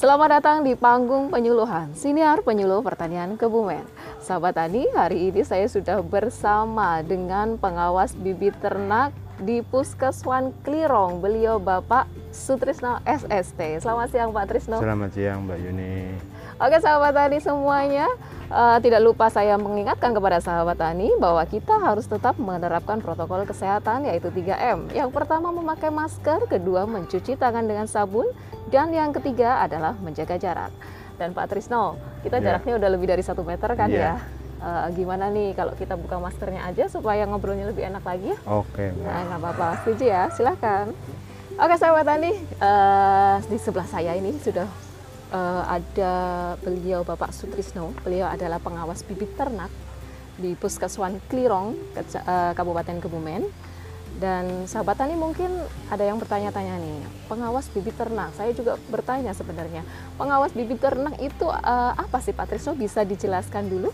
Selamat datang di panggung penyuluhan Siniar Penyuluh Pertanian Kebumen. Sahabat Tani, hari ini saya sudah bersama dengan pengawas bibit ternak di Puskeswan Klirong. Beliau Bapak Sutrisno SST. Selamat siang Pak Trisno. Selamat siang Mbak Yuni. Oke sahabat tani semuanya, uh, tidak lupa saya mengingatkan kepada sahabat tani bahwa kita harus tetap menerapkan protokol kesehatan yaitu 3M. Yang pertama memakai masker, kedua mencuci tangan dengan sabun, dan yang ketiga adalah menjaga jarak. Dan Pak Trisno, kita yeah. jaraknya udah lebih dari satu meter kan yeah. ya? Uh, gimana nih kalau kita buka maskernya aja supaya ngobrolnya lebih enak lagi ya? Oke. Okay, nah, nggak apa-apa, setuju ya? Silahkan. Oke sahabat tani, uh, di sebelah saya ini sudah uh, ada beliau Bapak Sutrisno. Beliau adalah pengawas bibit ternak di Puskeswan Klirong, Kabupaten Kebumen. Dan sahabat tani mungkin ada yang bertanya-tanya nih, pengawas bibit ternak. Saya juga bertanya sebenarnya, pengawas bibit ternak itu uh, apa sih Pak Trisno? Bisa dijelaskan dulu?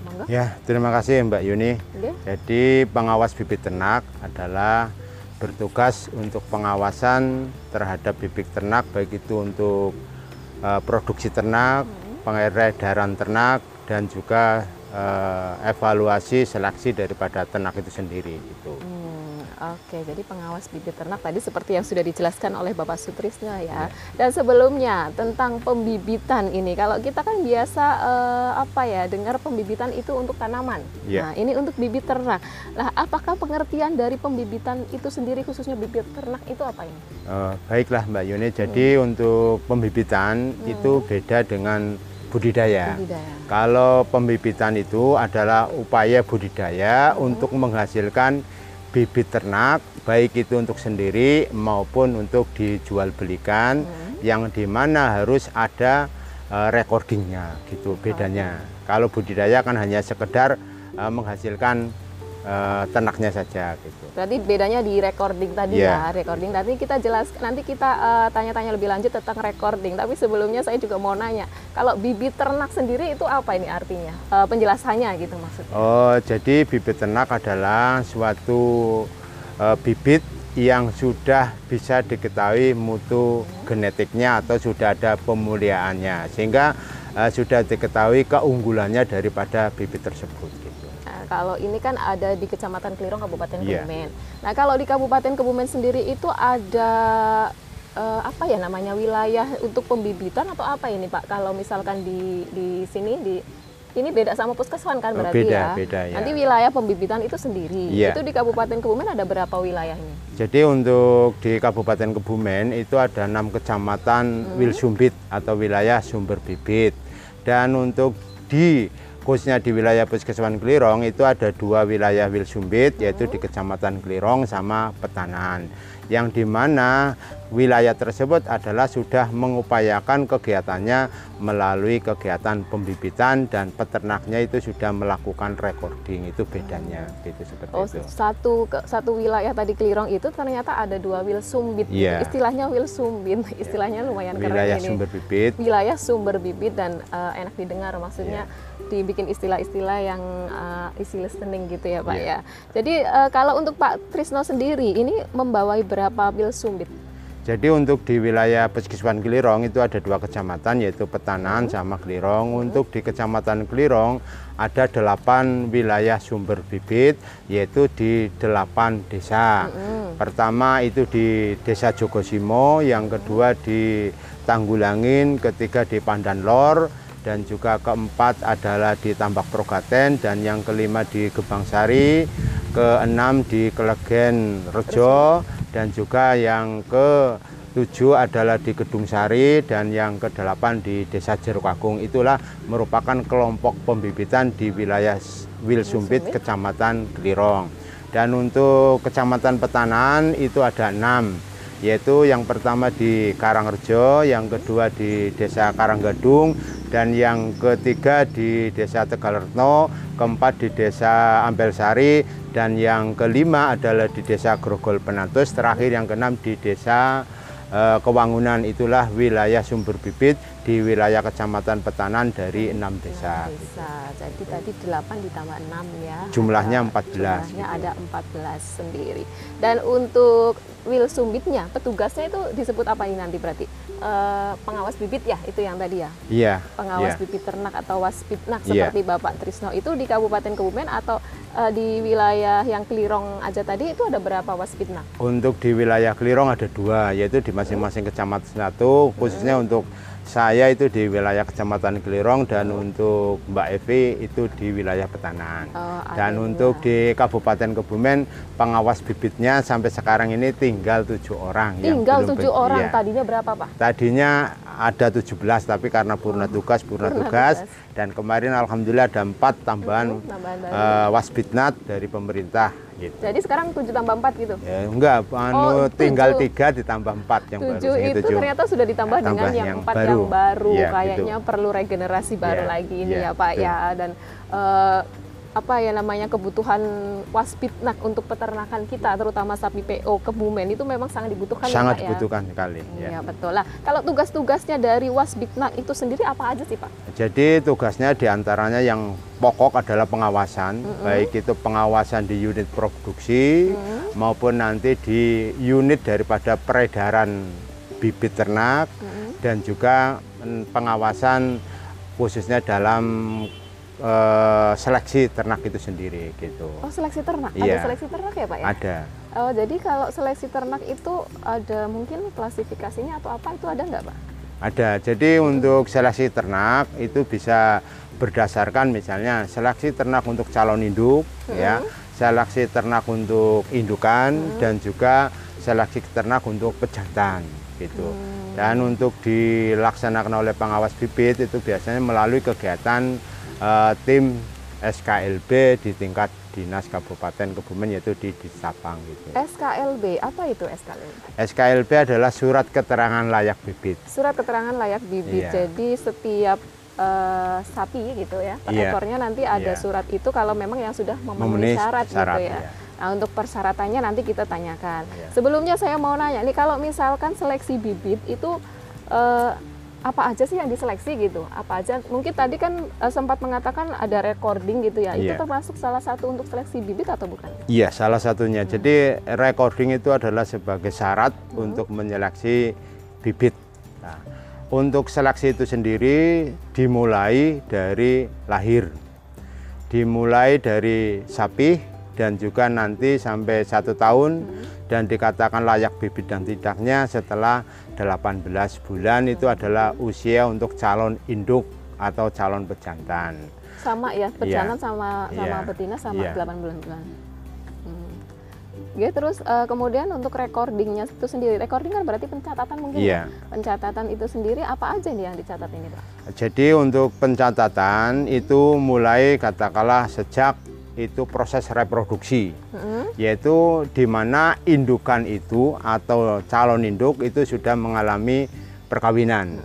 Monggo. Ya, terima kasih Mbak Yuni. Okay. Jadi pengawas bibit ternak adalah bertugas untuk pengawasan terhadap bibit ternak, baik itu untuk uh, produksi ternak, hmm. pengedaran ternak, dan juga uh, evaluasi seleksi daripada ternak itu sendiri. Itu. Hmm. Oke, jadi pengawas bibit ternak tadi seperti yang sudah dijelaskan oleh Bapak Sutrisno ya. ya. Dan sebelumnya tentang pembibitan ini, kalau kita kan biasa uh, apa ya dengar pembibitan itu untuk tanaman. Ya. Nah, ini untuk bibit ternak. Nah, apakah pengertian dari pembibitan itu sendiri khususnya bibit ternak itu apa ini? Uh, baiklah Mbak Yuni, jadi hmm. untuk pembibitan hmm. itu beda dengan budidaya. budidaya. Kalau pembibitan itu adalah upaya budidaya hmm. untuk menghasilkan bibit ternak baik itu untuk sendiri maupun untuk dijual belikan hmm. yang di mana harus ada uh, recordingnya gitu bedanya. Oh. Kalau budidaya kan hanya sekedar uh, menghasilkan uh, ternaknya saja gitu. Berarti bedanya di recording tadi yeah. ya, recording tadi kita jelas nanti kita eh, tanya-tanya uh, lebih lanjut tentang recording. Tapi sebelumnya saya juga mau nanya, kalau bibit ternak sendiri itu apa ini artinya? Uh, penjelasannya gitu maksudnya. Oh, jadi bibit ternak adalah suatu uh, bibit yang sudah bisa diketahui mutu genetiknya atau sudah ada pemuliaannya sehingga uh, sudah diketahui keunggulannya daripada bibit tersebut. Kalau ini kan ada di Kecamatan Klirong, Kabupaten yeah. Kebumen. Nah, kalau di Kabupaten Kebumen sendiri itu ada uh, apa ya namanya wilayah untuk pembibitan atau apa ini Pak? Kalau misalkan di di sini di ini beda sama puskeswan kan berarti beda, ya. Beda, ya. Nanti wilayah pembibitan itu sendiri. Yeah. Itu di Kabupaten Kebumen ada berapa wilayahnya? Jadi untuk di Kabupaten Kebumen itu ada enam kecamatan hmm. Wilsumbit atau wilayah sumber bibit. Dan untuk di khususnya di wilayah Puskeswan Klirong itu ada dua wilayah Wilsumbit yaitu di Kecamatan Klirong sama Petanan yang di mana wilayah tersebut adalah sudah mengupayakan kegiatannya melalui kegiatan pembibitan dan peternaknya itu sudah melakukan recording itu bedanya gitu seperti oh, itu. Satu satu wilayah tadi Klirong itu ternyata ada dua wilsumbit. Yeah. Istilahnya wilsumbit, istilahnya lumayan keren wilayah ini. sumber bibit. Wilayah sumber bibit dan uh, enak didengar maksudnya yeah. Dibikin istilah-istilah yang uh, easy listening gitu ya Pak yeah. ya. Jadi uh, kalau untuk Pak Trisno sendiri ini membawai berapa sumbit? Jadi untuk di wilayah Peskiswan Kelirong itu ada dua kecamatan yaitu Petanan hmm. sama Kelirong. Untuk di kecamatan Kelirong ada delapan wilayah sumber bibit yaitu di delapan desa. Hmm. Pertama itu di Desa Jogosimo, yang kedua di Tanggulangin, ketiga di Pandan Lor, dan juga keempat adalah di Tambak Progaten dan yang kelima di Gebang Sari, keenam di Kelegen Rejo dan juga yang ke tujuh adalah di Gedung Sari dan yang ke delapan di Desa Jerukakung itulah merupakan kelompok pembibitan di wilayah Wilsumbit. Kecamatan Gelirong. Dan untuk Kecamatan Petanan itu ada enam yaitu yang pertama di Karangrejo, yang kedua di Desa Karanggadung, dan yang ketiga di Desa Tegalretno, keempat di Desa Ampelsari, dan yang kelima adalah di Desa Grogol Penatus, terakhir yang keenam di Desa eh, Kewangunan, itulah wilayah sumber bibit di wilayah Kecamatan Petanan dari enam desa. desa. Jadi tadi delapan ditambah enam ya. Jumlahnya empat belas. Jumlahnya gitu. ada empat belas sendiri. Dan untuk Wilsumbitnya, petugasnya itu disebut apa ini nanti berarti? Eh, pengawas bibit ya, itu yang tadi ya? Iya. Pengawas iya. bibit ternak atau waspitnak Iya. seperti Bapak Trisno itu di Kabupaten Kebumen atau eh, di wilayah yang Kelirong aja tadi itu ada berapa waspitnak? Untuk di wilayah Kelirong ada dua, yaitu di masing-masing kecamatan satu, khususnya untuk saya itu di wilayah kecamatan Kelirong dan untuk Mbak Evi itu di wilayah Petanan. Oh, dan untuk di Kabupaten Kebumen pengawas bibitnya sampai sekarang ini tinggal tujuh orang. Tinggal tujuh orang, iya. tadinya berapa Pak? Tadinya ada 17 tapi karena purna tugas, purna, Purna tugas, tugas. Dan kemarin alhamdulillah ada empat tambahan tambahan eh, wasbitnat dari pemerintah gitu. Jadi sekarang 7 tambah 4 gitu? Ya, enggak, anu Oh, tinggal tujuh. tiga ditambah empat yang baru. tujuh itu tujuh. ternyata sudah ditambah Tambah dengan yang yang empat baru. yang baru Iya, kayaknya perlu regenerasi baru Iya, lagi ini iya, ya Pak betul. ya dan eh, apa ya namanya kebutuhan waspitnak untuk peternakan kita terutama sapi PO Kebumen itu memang sangat dibutuhkan ya, Sangat ya? dibutuhkan sekali. Iya Ya. betul lah. Kalau tugas-tugasnya dari Wasbitnak itu sendiri apa aja sih Pak? Jadi tugasnya di antaranya yang pokok adalah pengawasan, baik itu pengawasan di unit produksi maupun nanti di unit daripada peredaran bibit ternak dan juga mm, pengawasan khususnya dalam eh, seleksi ternak itu sendiri gitu. Oh seleksi ternak. Ada Iya. seleksi ternak ya Pak ya? Ada. Oh jadi kalau seleksi ternak itu ada mungkin klasifikasinya atau apa itu ada nggak Pak? Ada. Jadi untuk seleksi ternak itu bisa berdasarkan misalnya seleksi ternak untuk calon induk ya, seleksi ternak untuk indukan dan juga seleksi ternak untuk pejantan gitu. Dan untuk dilaksanakan oleh pengawas bibit itu biasanya melalui kegiatan eh, tim SKLB di tingkat dinas Kabupaten Kebumen yaitu di Disapang gitu. SKLB, apa itu SKLB? SKLB adalah surat keterangan layak bibit. Surat keterangan layak bibit. Iya. Jadi setiap eh, sapi gitu ya, per Iya. ekornya nanti ada Iya. surat itu kalau memang yang sudah Memenuhi memenuhi syarat, syarat, gitu ya. iya. Nah, untuk persyaratannya nanti kita tanyakan. Iya. Sebelumnya saya mau nanya nih kalau misalkan seleksi bibit itu eh, apa aja sih yang diseleksi gitu? Apa aja? Mungkin tadi kan eh, sempat mengatakan ada recording gitu ya. Itu Iya. termasuk salah satu untuk seleksi bibit atau bukan? Iya, salah satunya. Jadi recording itu adalah sebagai syarat untuk menyeleksi bibit. Nah, untuk seleksi itu sendiri dimulai dari lahir. Dimulai dari sapi dan juga nanti sampai satu tahun dan dikatakan layak bibit dan tidaknya setelah 18 bulan itu adalah usia untuk calon induk atau calon pejantan. Sama ya, pejantan sama sama Iya. betina sama Iya. 8 bulan-bulan. Hmm. Oke, terus eh, kemudian untuk recordingnya itu sendiri, recording kan berarti pencatatan mungkin Iya. ya? Pencatatan itu sendiri apa aja nih yang dicatat ini Pak? Jadi untuk pencatatan itu mulai katakanlah sejak itu proses reproduksi, Mm-mm. yaitu di mana indukan itu atau calon induk itu sudah mengalami perkawinan.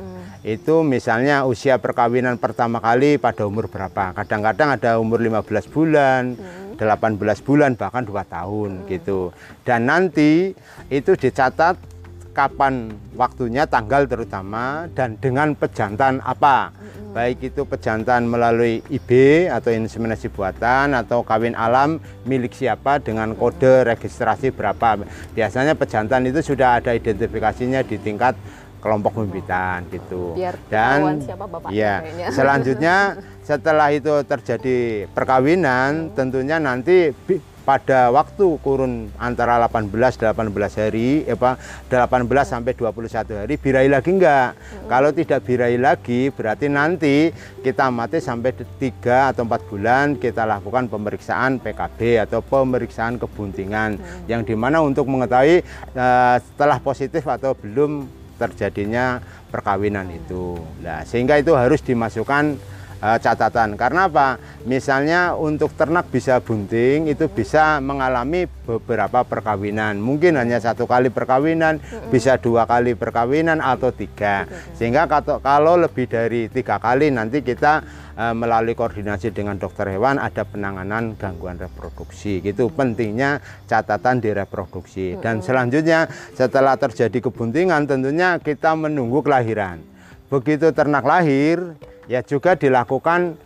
Itu misalnya usia perkawinan pertama kali pada umur berapa? Kadang-kadang ada umur 15 bulan, 18 bulan bahkan 2 tahun gitu. Dan nanti itu dicatat kapan waktunya, tanggal terutama dan dengan pejantan apa. Baik itu pejantan melalui IB atau inseminasi buatan atau kawin alam milik siapa dengan kode registrasi berapa. Biasanya pejantan itu sudah ada identifikasinya di tingkat kelompok pembibitan gitu. Biar Dan siapa ya, kayaknya. selanjutnya setelah itu terjadi perkawinan, tentunya nanti bi- pada waktu kurun antara 18 18 hari apa 18 sampai 21 hari birahi lagi enggak. Kalau tidak birahi lagi berarti nanti kita mati sampai 3 atau 4 bulan kita lakukan pemeriksaan PKB atau pemeriksaan kebuntingan yang di mana untuk mengetahui eh, setelah positif atau belum terjadinya perkawinan itu. Nah, sehingga itu harus dimasukkan eh, catatan. Karena apa? Misalnya untuk ternak bisa bunting itu bisa mengalami beberapa perkawinan. Mungkin hanya satu kali perkawinan, bisa dua kali perkawinan atau tiga. Sehingga kalau lebih dari tiga kali nanti kita eh, melalui koordinasi dengan dokter hewan ada penanganan gangguan reproduksi. Gitu pentingnya catatan di reproduksi. Dan selanjutnya setelah terjadi kebuntingan tentunya kita menunggu kelahiran. Begitu ternak lahir ya juga dilakukan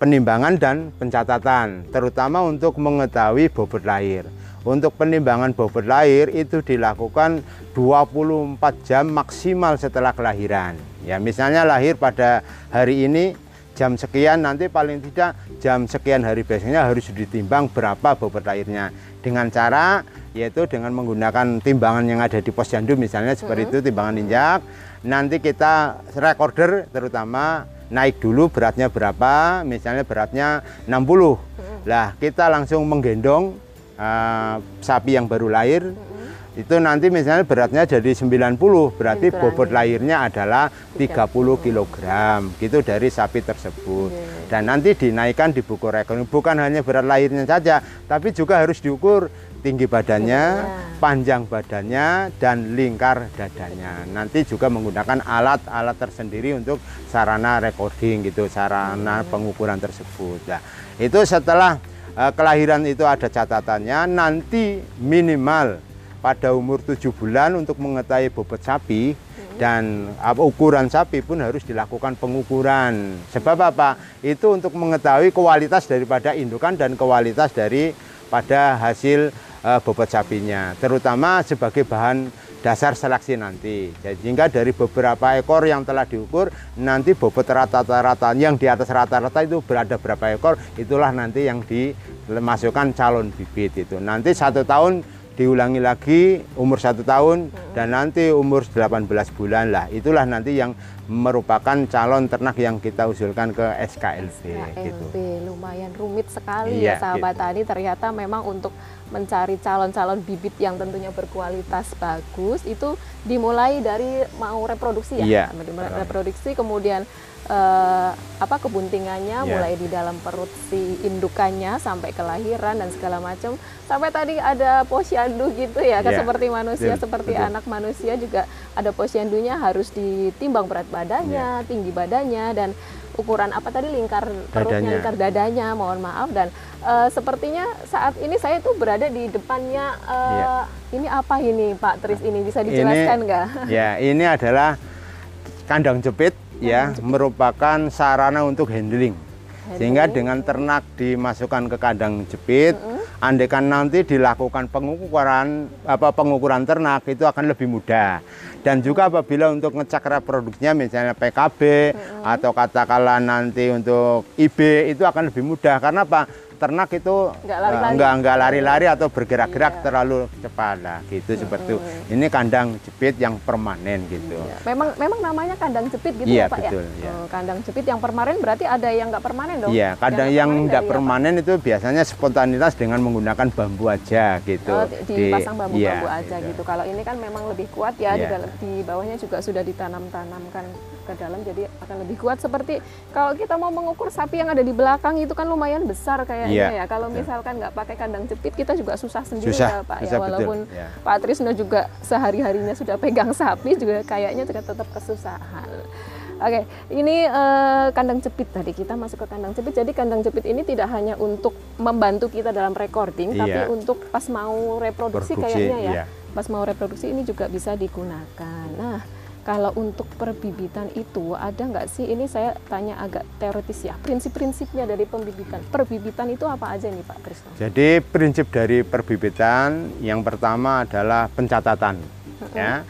penimbangan dan pencatatan terutama untuk mengetahui bobot lahir. untuk penimbangan bobot lahir itu dilakukan 24 jam maksimal setelah kelahiran. Ya, misalnya lahir pada hari ini jam sekian nanti paling tidak jam sekian hari besoknya harus ditimbang berapa bobot lahirnya dengan cara yaitu dengan menggunakan timbangan yang ada di posyandu misalnya seperti itu timbangan injak. Nanti kita recorder terutama naik dulu beratnya berapa misalnya beratnya 60 lah kita langsung menggendong uh, sapi yang baru lahir hmm. Itu nanti misalnya beratnya jadi 90 berarti bobot lahirnya adalah 30 kg gitu dari sapi tersebut yeah. dan nanti dinaikkan di buku rekening bukan hanya berat lahirnya saja tapi juga harus diukur tinggi badannya, yeah. panjang badannya, dan lingkar dadanya. Nanti juga menggunakan alat-alat tersendiri untuk sarana recording gitu, sarana pengukuran tersebut. Nah, itu setelah uh, kelahiran itu ada catatannya nanti minimal pada umur tujuh bulan untuk mengetahui bobot sapi dan ukuran sapi pun harus dilakukan pengukuran. Sebab apa? Itu untuk mengetahui kualitas daripada indukan dan kualitas dari pada hasil uh, bobot sapinya, terutama sebagai bahan dasar seleksi nanti. Jadi sehingga dari beberapa ekor yang telah diukur nanti bobot rata-rata yang di atas rata-rata itu berada berapa ekor itulah nanti yang dimasukkan calon bibit itu. Nanti satu tahun diulangi lagi umur satu tahun dan nanti umur 18 bulan lah itulah nanti yang merupakan calon ternak yang kita usulkan ke SKLB, SKLB gitu. lumayan rumit sekali ya, iya, ya sahabat gitu. tani ternyata memang untuk mencari calon-calon bibit yang tentunya berkualitas bagus itu dimulai dari mau reproduksi ya, ya. reproduksi kemudian uh, apa kebuntingannya yeah. mulai di dalam perut si indukannya sampai kelahiran dan segala macam sampai tadi ada posyandu gitu ya yeah. seperti manusia betul, seperti betul. anak manusia juga ada posyandunya harus ditimbang berat badannya yeah. tinggi badannya dan ukuran apa tadi lingkar perutnya dadanya. lingkar dadanya mohon maaf dan uh, sepertinya saat ini saya tuh berada di depannya uh, yeah. ini apa ini Pak Tris ini bisa dijelaskan nggak? Ya ini adalah kandang jepit ya merupakan sarana untuk handling. Sehingga dengan ternak dimasukkan ke kandang jepit, mm -hmm. andekan nanti dilakukan pengukuran apa pengukuran ternak itu akan lebih mudah. Dan juga apabila untuk ngecek reproduksinya misalnya PKB mm -hmm. atau katakanlah nanti untuk IB itu akan lebih mudah karena apa? Ternak itu nggak lari-lari atau bergerak-gerak iya. terlalu cepat lah gitu hmm. seperti itu. Ini kandang jepit yang permanen gitu. Iya. Memang memang namanya kandang jepit gitu iya, ya Pak betul, ya. ya. Oh, kandang jepit yang permanen berarti ada yang nggak permanen dong? Iya, kandang yang nggak permanen itu biasanya spontanitas dengan menggunakan bambu aja gitu. Oh, dipasang bambu-bambu iya, aja gitu. gitu. Kalau ini kan memang lebih kuat ya iya. di, di bawahnya juga sudah ditanam-tanamkan ke dalam jadi akan lebih kuat seperti kalau kita mau mengukur sapi yang ada di belakang itu kan lumayan besar kayaknya yeah. ya kalau yeah. misalkan nggak pakai kandang jepit kita juga susah sendiri susah, ya Pak ya. susah, ya walaupun yeah. Pak Trisno juga sehari harinya sudah pegang sapi juga kayaknya juga tetap kesusahan. Oke, ini uh, kandang jepit tadi kita masuk ke kandang jepit. Jadi kandang jepit ini tidak hanya untuk membantu kita dalam recording, iya. tapi untuk pas mau reproduksi Produksi, kayaknya ya. Iya. Pas mau reproduksi ini juga bisa digunakan. Nah, kalau untuk perbibitan itu ada nggak sih? Ini saya tanya agak teoritis ya. Prinsip-prinsipnya dari pembibitan. Perbibitan itu apa aja nih Pak Krisno? Jadi prinsip dari perbibitan yang pertama adalah pencatatan, hmm. ya.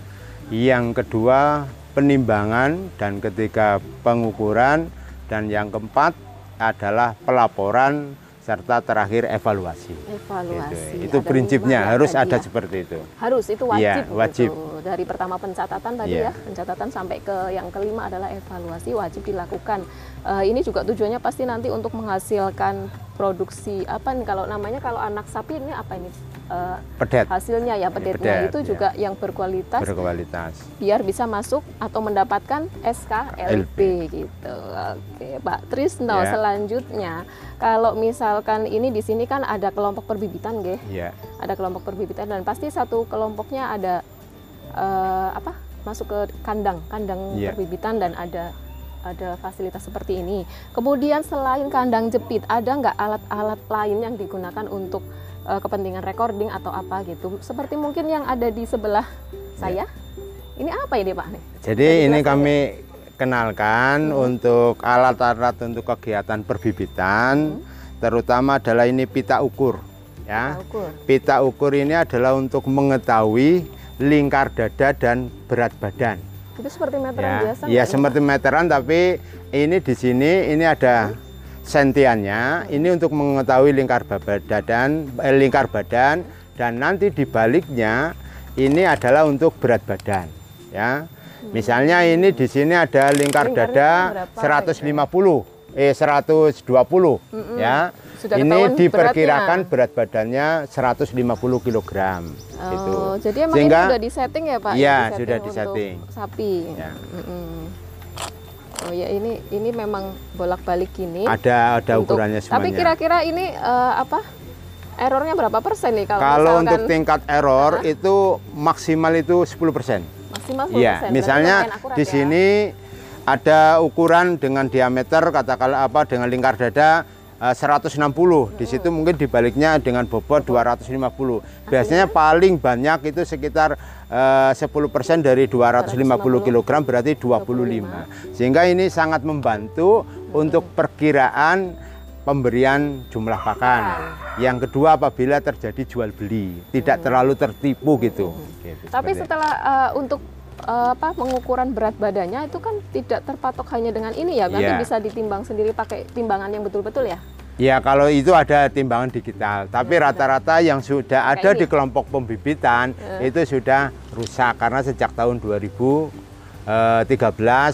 Yang kedua penimbangan dan ketiga pengukuran dan yang keempat adalah pelaporan serta terakhir evaluasi. Evaluasi. Gitu. Itu ada prinsipnya harus ada ya? seperti itu. Harus itu wajib. Ya, wajib. Gitu. Dari pertama pencatatan tadi ya. ya, pencatatan sampai ke yang kelima adalah evaluasi wajib dilakukan. Uh, ini juga tujuannya pasti nanti untuk menghasilkan produksi apa nih kalau namanya kalau anak sapi ini apa ini uh, pedet. hasilnya ya pedetnya pedet, itu juga ya. yang berkualitas berkualitas biar bisa masuk atau mendapatkan SKLP gitu oke Pak Trisno ya. selanjutnya kalau misalkan ini di sini kan ada kelompok perbibitan gih ya. ada kelompok perbibitan dan pasti satu kelompoknya ada uh, apa masuk ke kandang kandang ya. perbibitan dan ada ada fasilitas seperti ini. Kemudian selain kandang jepit, ada nggak alat-alat lain yang digunakan untuk uh, kepentingan recording atau apa gitu? Seperti mungkin yang ada di sebelah saya. Ya. Ini apa ini Pak? Jadi ini kami ya? kenalkan hmm. untuk alat-alat untuk kegiatan perbibitan, hmm. terutama adalah ini pita ukur. ya. Pita ukur. Pita ukur ini adalah untuk mengetahui lingkar dada dan berat badan. Itu seperti meteran Ya, biasa. ya seperti meteran tapi ini di sini ini ada sentiannya. Ini untuk mengetahui lingkar badan, eh, lingkar badan dan nanti di baliknya ini adalah untuk berat badan. Ya, misalnya ini di sini ada lingkar dada berapa 150, eh 120, ya. Sudah ini diperkirakan beratnya. berat badannya 150 kg. gitu. Oh, jadi emang Sehingga ini sudah disetting ya Pak? Iya, Disetting sudah disetting. Sapi. Ya. Mm-mm. Oh ya ini ini memang bolak-balik gini. ada ada untuk- ukurannya semuanya. Tapi kira-kira ini eh, apa? Errornya berapa persen nih kalau, Kalau misalkan untuk tingkat error itu maksimal itu 10%. maksimal 10%? Iya, berarti misalnya lumayan akurat di ya. sini ada ukuran dengan diameter katakanlah apa dengan lingkar dada 160. Di situ mungkin dibaliknya dengan bobot 250. Biasanya paling banyak itu sekitar eh, 10% dari 250 kg berarti 25. Sehingga ini sangat membantu untuk perkiraan pemberian jumlah pakan. Yang kedua apabila terjadi jual beli, tidak terlalu tertipu gitu. Gitu, Tapi setelah eh, untuk eh, apa pengukuran berat badannya itu kan tidak terpatok hanya dengan ini ya, nanti Iya. bisa ditimbang sendiri pakai timbangan yang betul-betul ya. Ya kalau itu ada timbangan digital, tapi rata-rata yang sudah Kayak ada ini. di kelompok pembibitan itu sudah rusak karena sejak tahun 2013,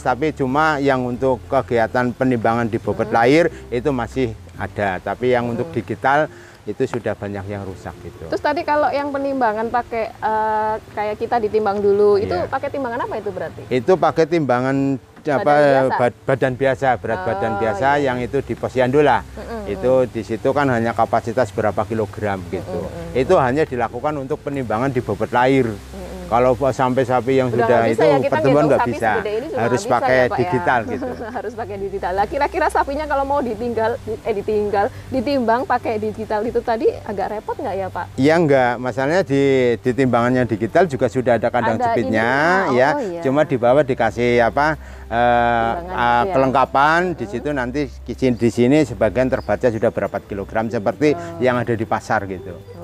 tapi cuma yang untuk kegiatan penimbangan di bobot lahir itu masih ada, tapi yang untuk digital itu sudah banyak yang rusak gitu. Terus tadi kalau yang penimbangan pakai eh, kayak kita ditimbang dulu, itu Iya. pakai timbangan apa itu berarti? Itu pakai timbangan apa biasa? bad- badan biasa, berat badan Oh, biasa yang itu di posyandu lah. Itu di situ kan hanya kapasitas berapa kilogram gitu. Itu hanya dilakukan untuk penimbangan di bobot lahir. Kalau sampai sapi yang Udah sudah nggak itu ya, pertemuan nggak bisa. Harus nggak bisa pakai ya, Pak, ya? digital gitu. Harus pakai digital. Lah kira-kira sapinya kalau mau ditinggal, di- eh ditinggal, ditimbang pakai digital itu tadi agak repot nggak ya Pak? Iya enggak, masalahnya di, di timbangan yang digital juga sudah ada kandang Ada jepitnya ininya, ya. oh iya. Cuma di bawah dikasih apa eh, Timbangan eh, itu ya. kelengkapan di situ nanti di sini- sebagian terbaca sudah berapa kilogram seperti Oh. yang ada di pasar gitu. Oke,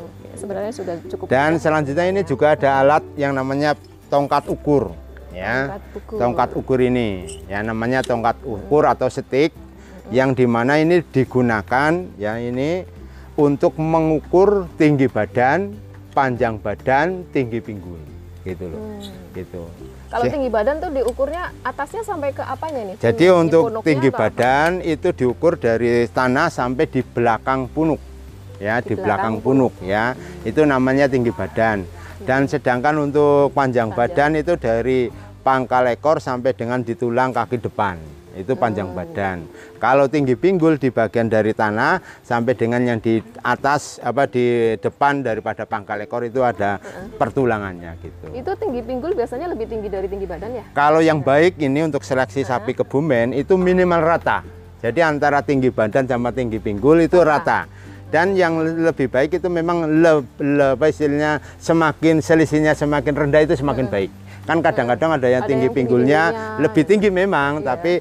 sebenarnya sudah cukup. Dan selanjutnya ini juga ada alat yang namanya tongkat ukur ya. Tongkat ukur. Tongkat ukur ini ya namanya tongkat ukur atau stick yang di mana ini digunakan ya ini untuk mengukur tinggi badan, panjang badan, tinggi pinggul gitu loh. Gitu. Kalau tinggi badan tuh diukurnya atasnya sampai ke apanya nih? Jadi Tinggi untuk tinggi atau apa? badan itu diukur dari tanah sampai di belakang punuk. Ya, Di di, belakang, belakang punuk ya. Itu namanya tinggi badan. Dan sedangkan untuk panjang badan itu dari pangkal ekor sampai dengan di tulang kaki depan. Itu panjang Hmm. badan. Kalau tinggi pinggul di bagian dari tanah sampai dengan yang di atas apa di depan daripada pangkal ekor itu ada pertulangannya gitu. Itu tinggi pinggul biasanya lebih tinggi dari tinggi badan ya? Kalau yang baik ini untuk seleksi sapi kebumen itu minimal rata. Jadi antara tinggi badan sama tinggi pinggul itu rata. Dan yang lebih baik itu memang le, istilahnya semakin selisihnya semakin rendah itu semakin baik. Kan kadang-kadang ada yang Ada tinggi yang pinggulnya lebih tinggi memang, Iya. tapi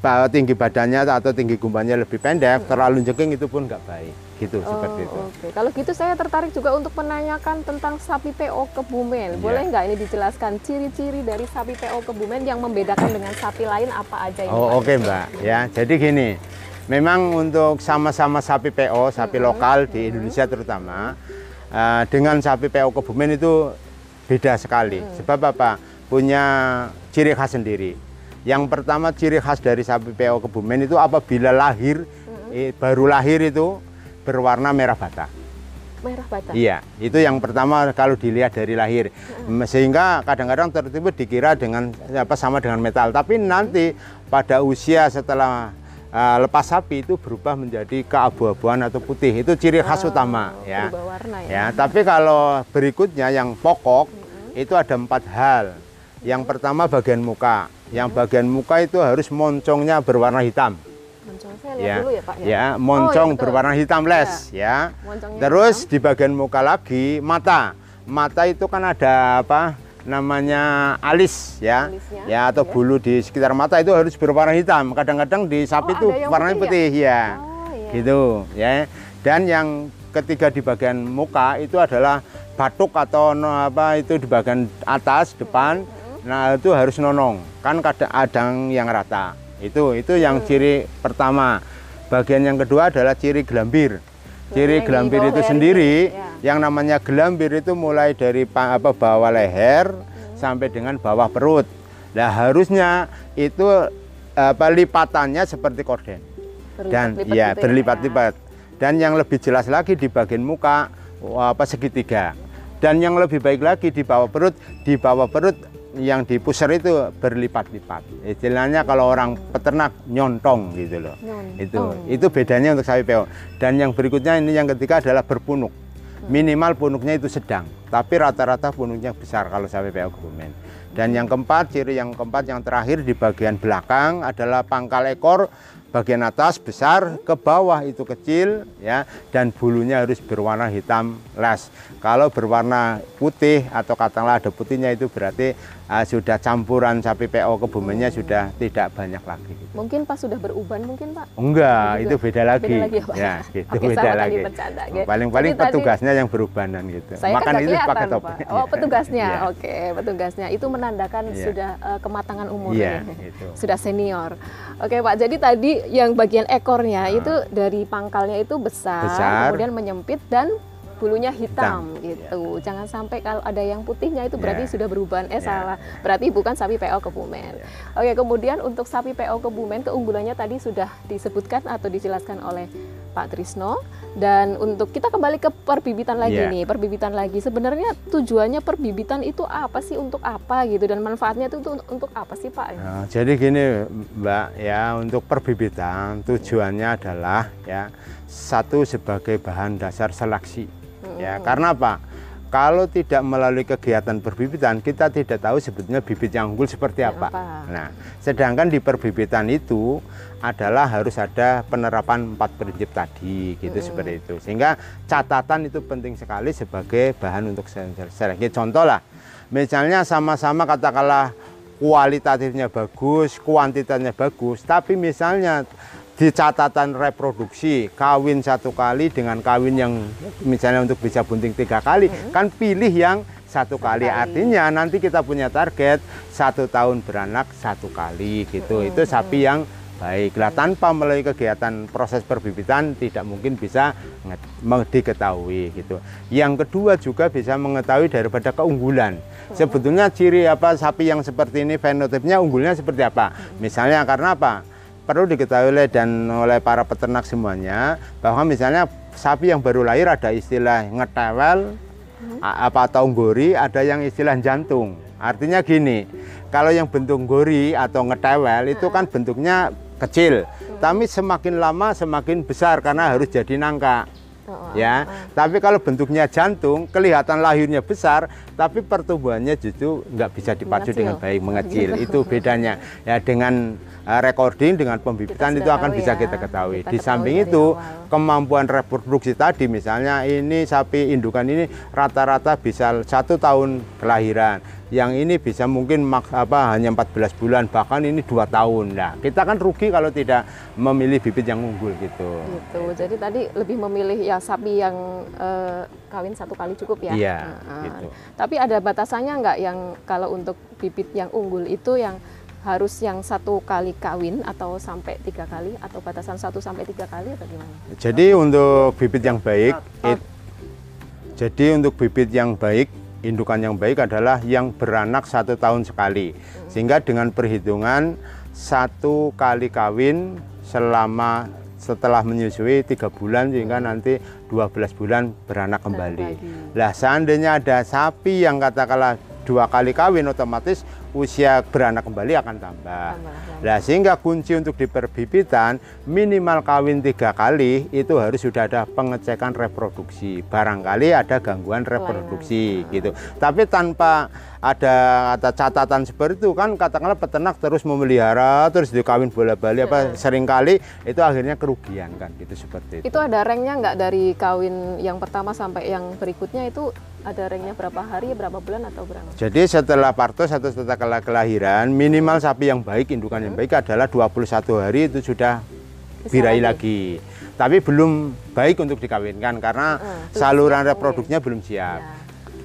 bahwa tinggi badannya atau tinggi gumbannya lebih pendek, terlalu jengking itu pun nggak baik. Gitu seperti itu. Oh, Oke, kalau gitu saya tertarik juga untuk menanyakan tentang sapi PO Kebumen. Iya. Boleh nggak ini dijelaskan ciri-ciri dari sapi PO Kebumen yang membedakan dengan sapi lain apa aja ini? Oh oke mbak ya jadi gini memang untuk sama-sama sapi PO sapi lokal di Indonesia terutama eh, dengan sapi PO Kebumen itu beda sekali. Sebab apa? Punya ciri khas sendiri. Yang pertama ciri khas dari sapi PO Kebumen itu apabila lahir eh, baru lahir itu berwarna merah bata. Merah bata. Iya, itu yang pertama kalau dilihat dari lahir. Sehingga kadang-kadang tertipu dikira dengan apa sama dengan metal, tapi nanti pada usia setelah uh, lepas sapi itu berubah menjadi keabu-abuan atau putih. Itu ciri khas utama ya. Warna ya. Ya, tapi kalau berikutnya yang pokok itu ada empat hal. Yang pertama bagian muka. Yang bagian muka itu harus moncongnya berwarna hitam. Moncong saya lihat dulu ya Pak ya. Ya, moncong Oh, iya, betul. berwarna hitam les ya. Moncongnya Terus hitam. di bagian muka lagi mata. Mata itu kan ada apa? Namanya alis ya. Alisnya, ya atau iya. bulu di sekitar mata itu harus berwarna hitam. Kadang-kadang di sapi Oh, itu warnanya putih putih, ya. Oh iya. Gitu ya. Dan yang ketiga di bagian muka itu adalah batuk atau no, apa itu di bagian atas depan. Nah itu harus nonong, kan kadang adang yang rata. Itu itu yang ciri pertama. Bagian yang kedua adalah ciri gelambir. Ciri gelambir itu sendiri, ya. yang namanya gelambir itu mulai dari pa- apa bawah leher sampai dengan bawah perut. Nah harusnya itu apa lipatannya seperti korden dan Berlipat-lipat ya gitu ya, berlipat-lipat. Dan yang lebih jelas lagi di bagian muka apa segitiga. Dan yang lebih baik lagi di bawah perut, di bawah perut yang di pusar itu berlipat-lipat. Istilahnya kalau orang peternak nyontong gitu loh. Nyontong. Itu itu bedanya untuk sapi PO. Dan yang berikutnya ini yang ketiga adalah berpunuk. Minimal punuknya itu sedang, tapi rata-rata punuknya besar kalau sapi PO kebumen. Dan yang keempat, ciri yang keempat yang terakhir di bagian belakang adalah pangkal ekor bagian atas besar, ke bawah itu kecil ya dan bulunya harus berwarna hitam les. Kalau berwarna putih atau katakanlah ada putihnya itu berarti ah, sudah campuran sapi PO kebumennya sudah tidak banyak lagi. gitu. Mungkin pas sudah beruban mungkin Pak. Enggak, Juga. itu beda lagi. Beda lagi ya, Pak? Ya, gitu Oke, beda lagi. Paling-paling tadi- petugasnya yang berubanan gitu. Saya Makan kan itu pakai topi. Pak. Oh, petugasnya. Iya. Oke, petugasnya. Itu menandakan Iya. sudah eh, kematangan umur Iya, ya. itu. Sudah senior. Oke, Pak. Jadi tadi yang bagian ekornya Ah. itu dari pangkalnya itu besar, Besar. kemudian menyempit dan bulunya hitam, Hitam, gitu. Jangan sampai kalau ada yang putihnya itu berarti Iya. sudah beruban. Eh Iya. salah. Berarti bukan sapi PO Kebumen. Iya. Oke, kemudian untuk sapi PO Kebumen keunggulannya tadi sudah disebutkan atau dijelaskan oleh Pak Trisno dan untuk kita kembali ke perbibitan lagi Iya. nih, perbibitan lagi. Sebenarnya tujuannya perbibitan itu apa sih untuk apa gitu dan manfaatnya itu untuk, untuk apa sih Pak? Nah, jadi gini Mbak ya untuk perbibitan tujuannya adalah ya satu sebagai bahan dasar seleksi ya karena apa? Kalau tidak melalui kegiatan perbibitan kita tidak tahu sebetulnya bibit yang unggul seperti Ya, apa. apa. Nah sedangkan di perbibitan itu adalah harus ada penerapan empat prinsip tadi gitu seperti itu. Sehingga catatan itu penting sekali sebagai bahan untuk seleksi contoh lah. Misalnya sama-sama katakanlah kualitatifnya bagus, kuantitasnya bagus, tapi misalnya di catatan reproduksi kawin satu kali dengan kawin yang misalnya untuk bisa bunting tiga kali, kan pilih yang satu kali. kali. Artinya nanti kita punya target satu tahun beranak satu kali gitu. Itu sapi yang baik. Lah tanpa melalui kegiatan proses perbibitan tidak mungkin bisa diketahui gitu. Yang kedua juga bisa mengetahui daripada keunggulan. Sebetulnya ciri apa sapi yang seperti ini fenotipnya unggulnya seperti apa? Misalnya karena apa? Perlu diketahui oleh dan oleh para peternak semuanya bahwa misalnya sapi yang baru lahir ada istilah ngetewel a- apa atau gori, ada yang istilah jantung. Artinya gini, kalau yang bentuk gori atau ngetewel itu kan bentuknya kecil, tapi semakin lama semakin besar karena harus jadi nangka. Ya, tapi kalau bentuknya jantung, kelihatan lahirnya besar, tapi pertumbuhannya justru nggak bisa dipacu Mengecil. dengan baik, mengecil. Gitu. Itu bedanya. Ya, dengan uh, recording, dengan pembibitan itu akan bisa ya, kita ketahui. kita Di samping itu, awal. kemampuan reproduksi tadi, misalnya ini sapi indukan ini rata-rata bisa satu tahun kelahiran. Yang ini bisa mungkin mak- apa hanya 14 bulan, bahkan ini dua tahun. Nah, kita kan rugi kalau tidak memilih bibit yang unggul gitu. Gitu. Jadi tadi lebih memilih ya sapi yang eh, kawin satu kali cukup ya. Iya, Heeh. gitu. Tapi ada batasannya nggak yang kalau untuk bibit yang unggul itu yang harus yang satu kali kawin atau sampai tiga kali atau batasan satu sampai tiga kali atau gimana? Jadi untuk bibit yang baik, it- jadi untuk bibit yang baik, indukan yang baik adalah yang beranak satu tahun sekali. Sehingga dengan perhitungan satu kali kawin selama setelah menyusui tiga bulan sehingga nanti 12 bulan beranak kembali. Lah seandainya ada sapi yang katakanlah dua kali kawin otomatis usia beranak kembali akan tambah. Nah, sehingga kunci untuk di perbibitan minimal kawin tiga kali itu harus sudah ada pengecekan reproduksi. Barangkali ada gangguan reproduksi gitu. Tapi tanpa ada ada catatan seperti itu kan katakanlah peternak terus memelihara terus dikawin bola-balik apa sering kali itu akhirnya kerugian kan gitu seperti itu. Itu ada ranknya nggak dari kawin yang pertama sampai yang berikutnya itu ada ranknya berapa hari, berapa bulan atau berapa? Jadi setelah partos atau setelah kelahiran minimal sapi yang baik indukan yang baik adalah 21 hari itu sudah birahi lagi. Tapi belum baik untuk dikawinkan karena belum saluran reproduknya belum siap. Ya.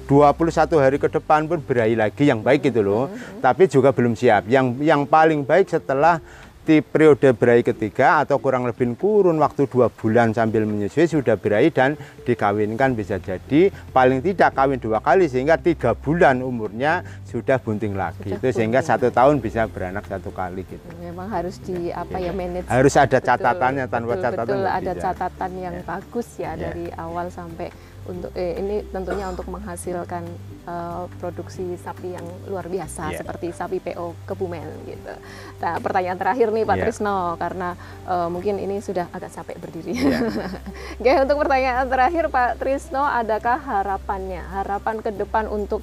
21 hari ke depan pun birahi lagi yang baik gitu loh. Mm-hmm. Tapi juga belum siap. Yang yang paling baik setelah di periode birahi ketiga atau kurang lebih kurun waktu dua bulan sambil menyusui sudah birahi dan dikawinkan bisa jadi paling tidak kawin dua kali sehingga tiga bulan umurnya sudah bunting lagi Sudah itu sehingga bunting. satu tahun bisa beranak satu kali gitu Memang harus di apa ya manage. harus ada Betul, catatannya tanpa betul, catatan betul ada bisa. catatan yang Ya. bagus ya Ya. dari awal sampai untuk eh, ini tentunya untuk menghasilkan eh, produksi sapi yang luar biasa Ya. seperti sapi PO Kebumen gitu. Nah pertanyaan terakhir nih Pak Ya. Trisno karena eh, mungkin ini sudah agak capek berdiri. Ya. Oke untuk pertanyaan terakhir Pak Trisno adakah harapannya harapan ke depan untuk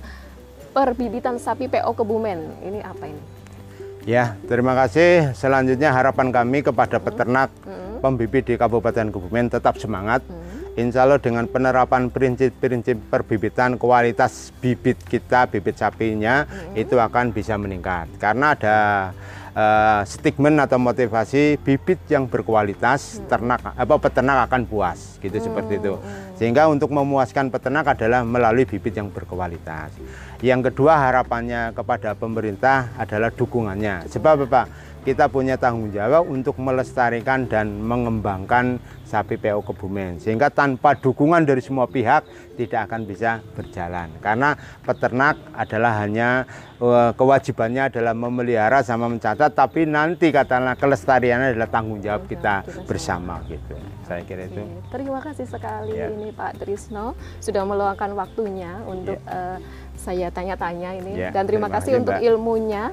perbibitan sapi PO Kebumen ini apa ini? Ya, terima kasih. Selanjutnya harapan kami kepada peternak Hmm. pembibit di Kabupaten Kebumen tetap semangat. Hmm. Insya Allah dengan penerapan prinsip-prinsip perbibitan kualitas bibit kita, bibit sapinya itu akan bisa meningkat. Karena ada eh, stigmen atau motivasi bibit yang berkualitas ternak apa peternak akan puas gitu seperti itu. Sehingga untuk memuaskan peternak adalah melalui bibit yang berkualitas. Yang kedua harapannya kepada pemerintah adalah dukungannya. Sebab apa? Kita punya tanggung jawab untuk melestarikan dan mengembangkan sapi PO Kebumen. Sehingga tanpa dukungan dari semua pihak tidak akan bisa berjalan. Karena peternak adalah hanya eh, kewajibannya adalah memelihara sama mencatat, tapi nanti katakanlah kelestariannya adalah tanggung jawab kita bersama gitu. Saya kira itu. Terima kasih sekali Ya. ini Pak Trisno sudah meluangkan waktunya untuk eh, saya tanya-tanya ini Ya, dan terima, terima kasih kasih, untuk Mbak. ilmunya,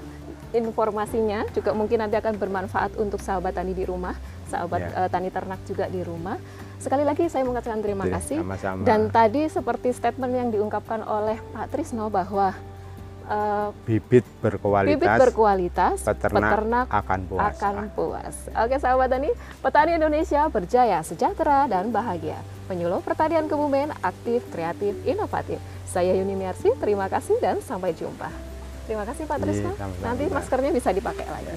informasinya juga mungkin nanti akan bermanfaat untuk sahabat tani di rumah, sahabat Ya. eh, tani ternak juga di rumah. Sekali lagi saya mengucapkan terima Oke, kasih. sama-sama. Dan tadi seperti statement yang diungkapkan oleh Pak Trisno bahwa eh, Bibit berkualitas, bibit berkualitas, peternak, akan puas. akan puas. Oke sahabat tani, petani Indonesia berjaya, sejahtera dan bahagia. Penyuluh pertanian Kebumen aktif, kreatif, inovatif. Saya Yuni Miarsi, terima kasih dan sampai jumpa. Terima kasih Pak Iya, Trisno. Nanti maskernya bisa dipakai lagi.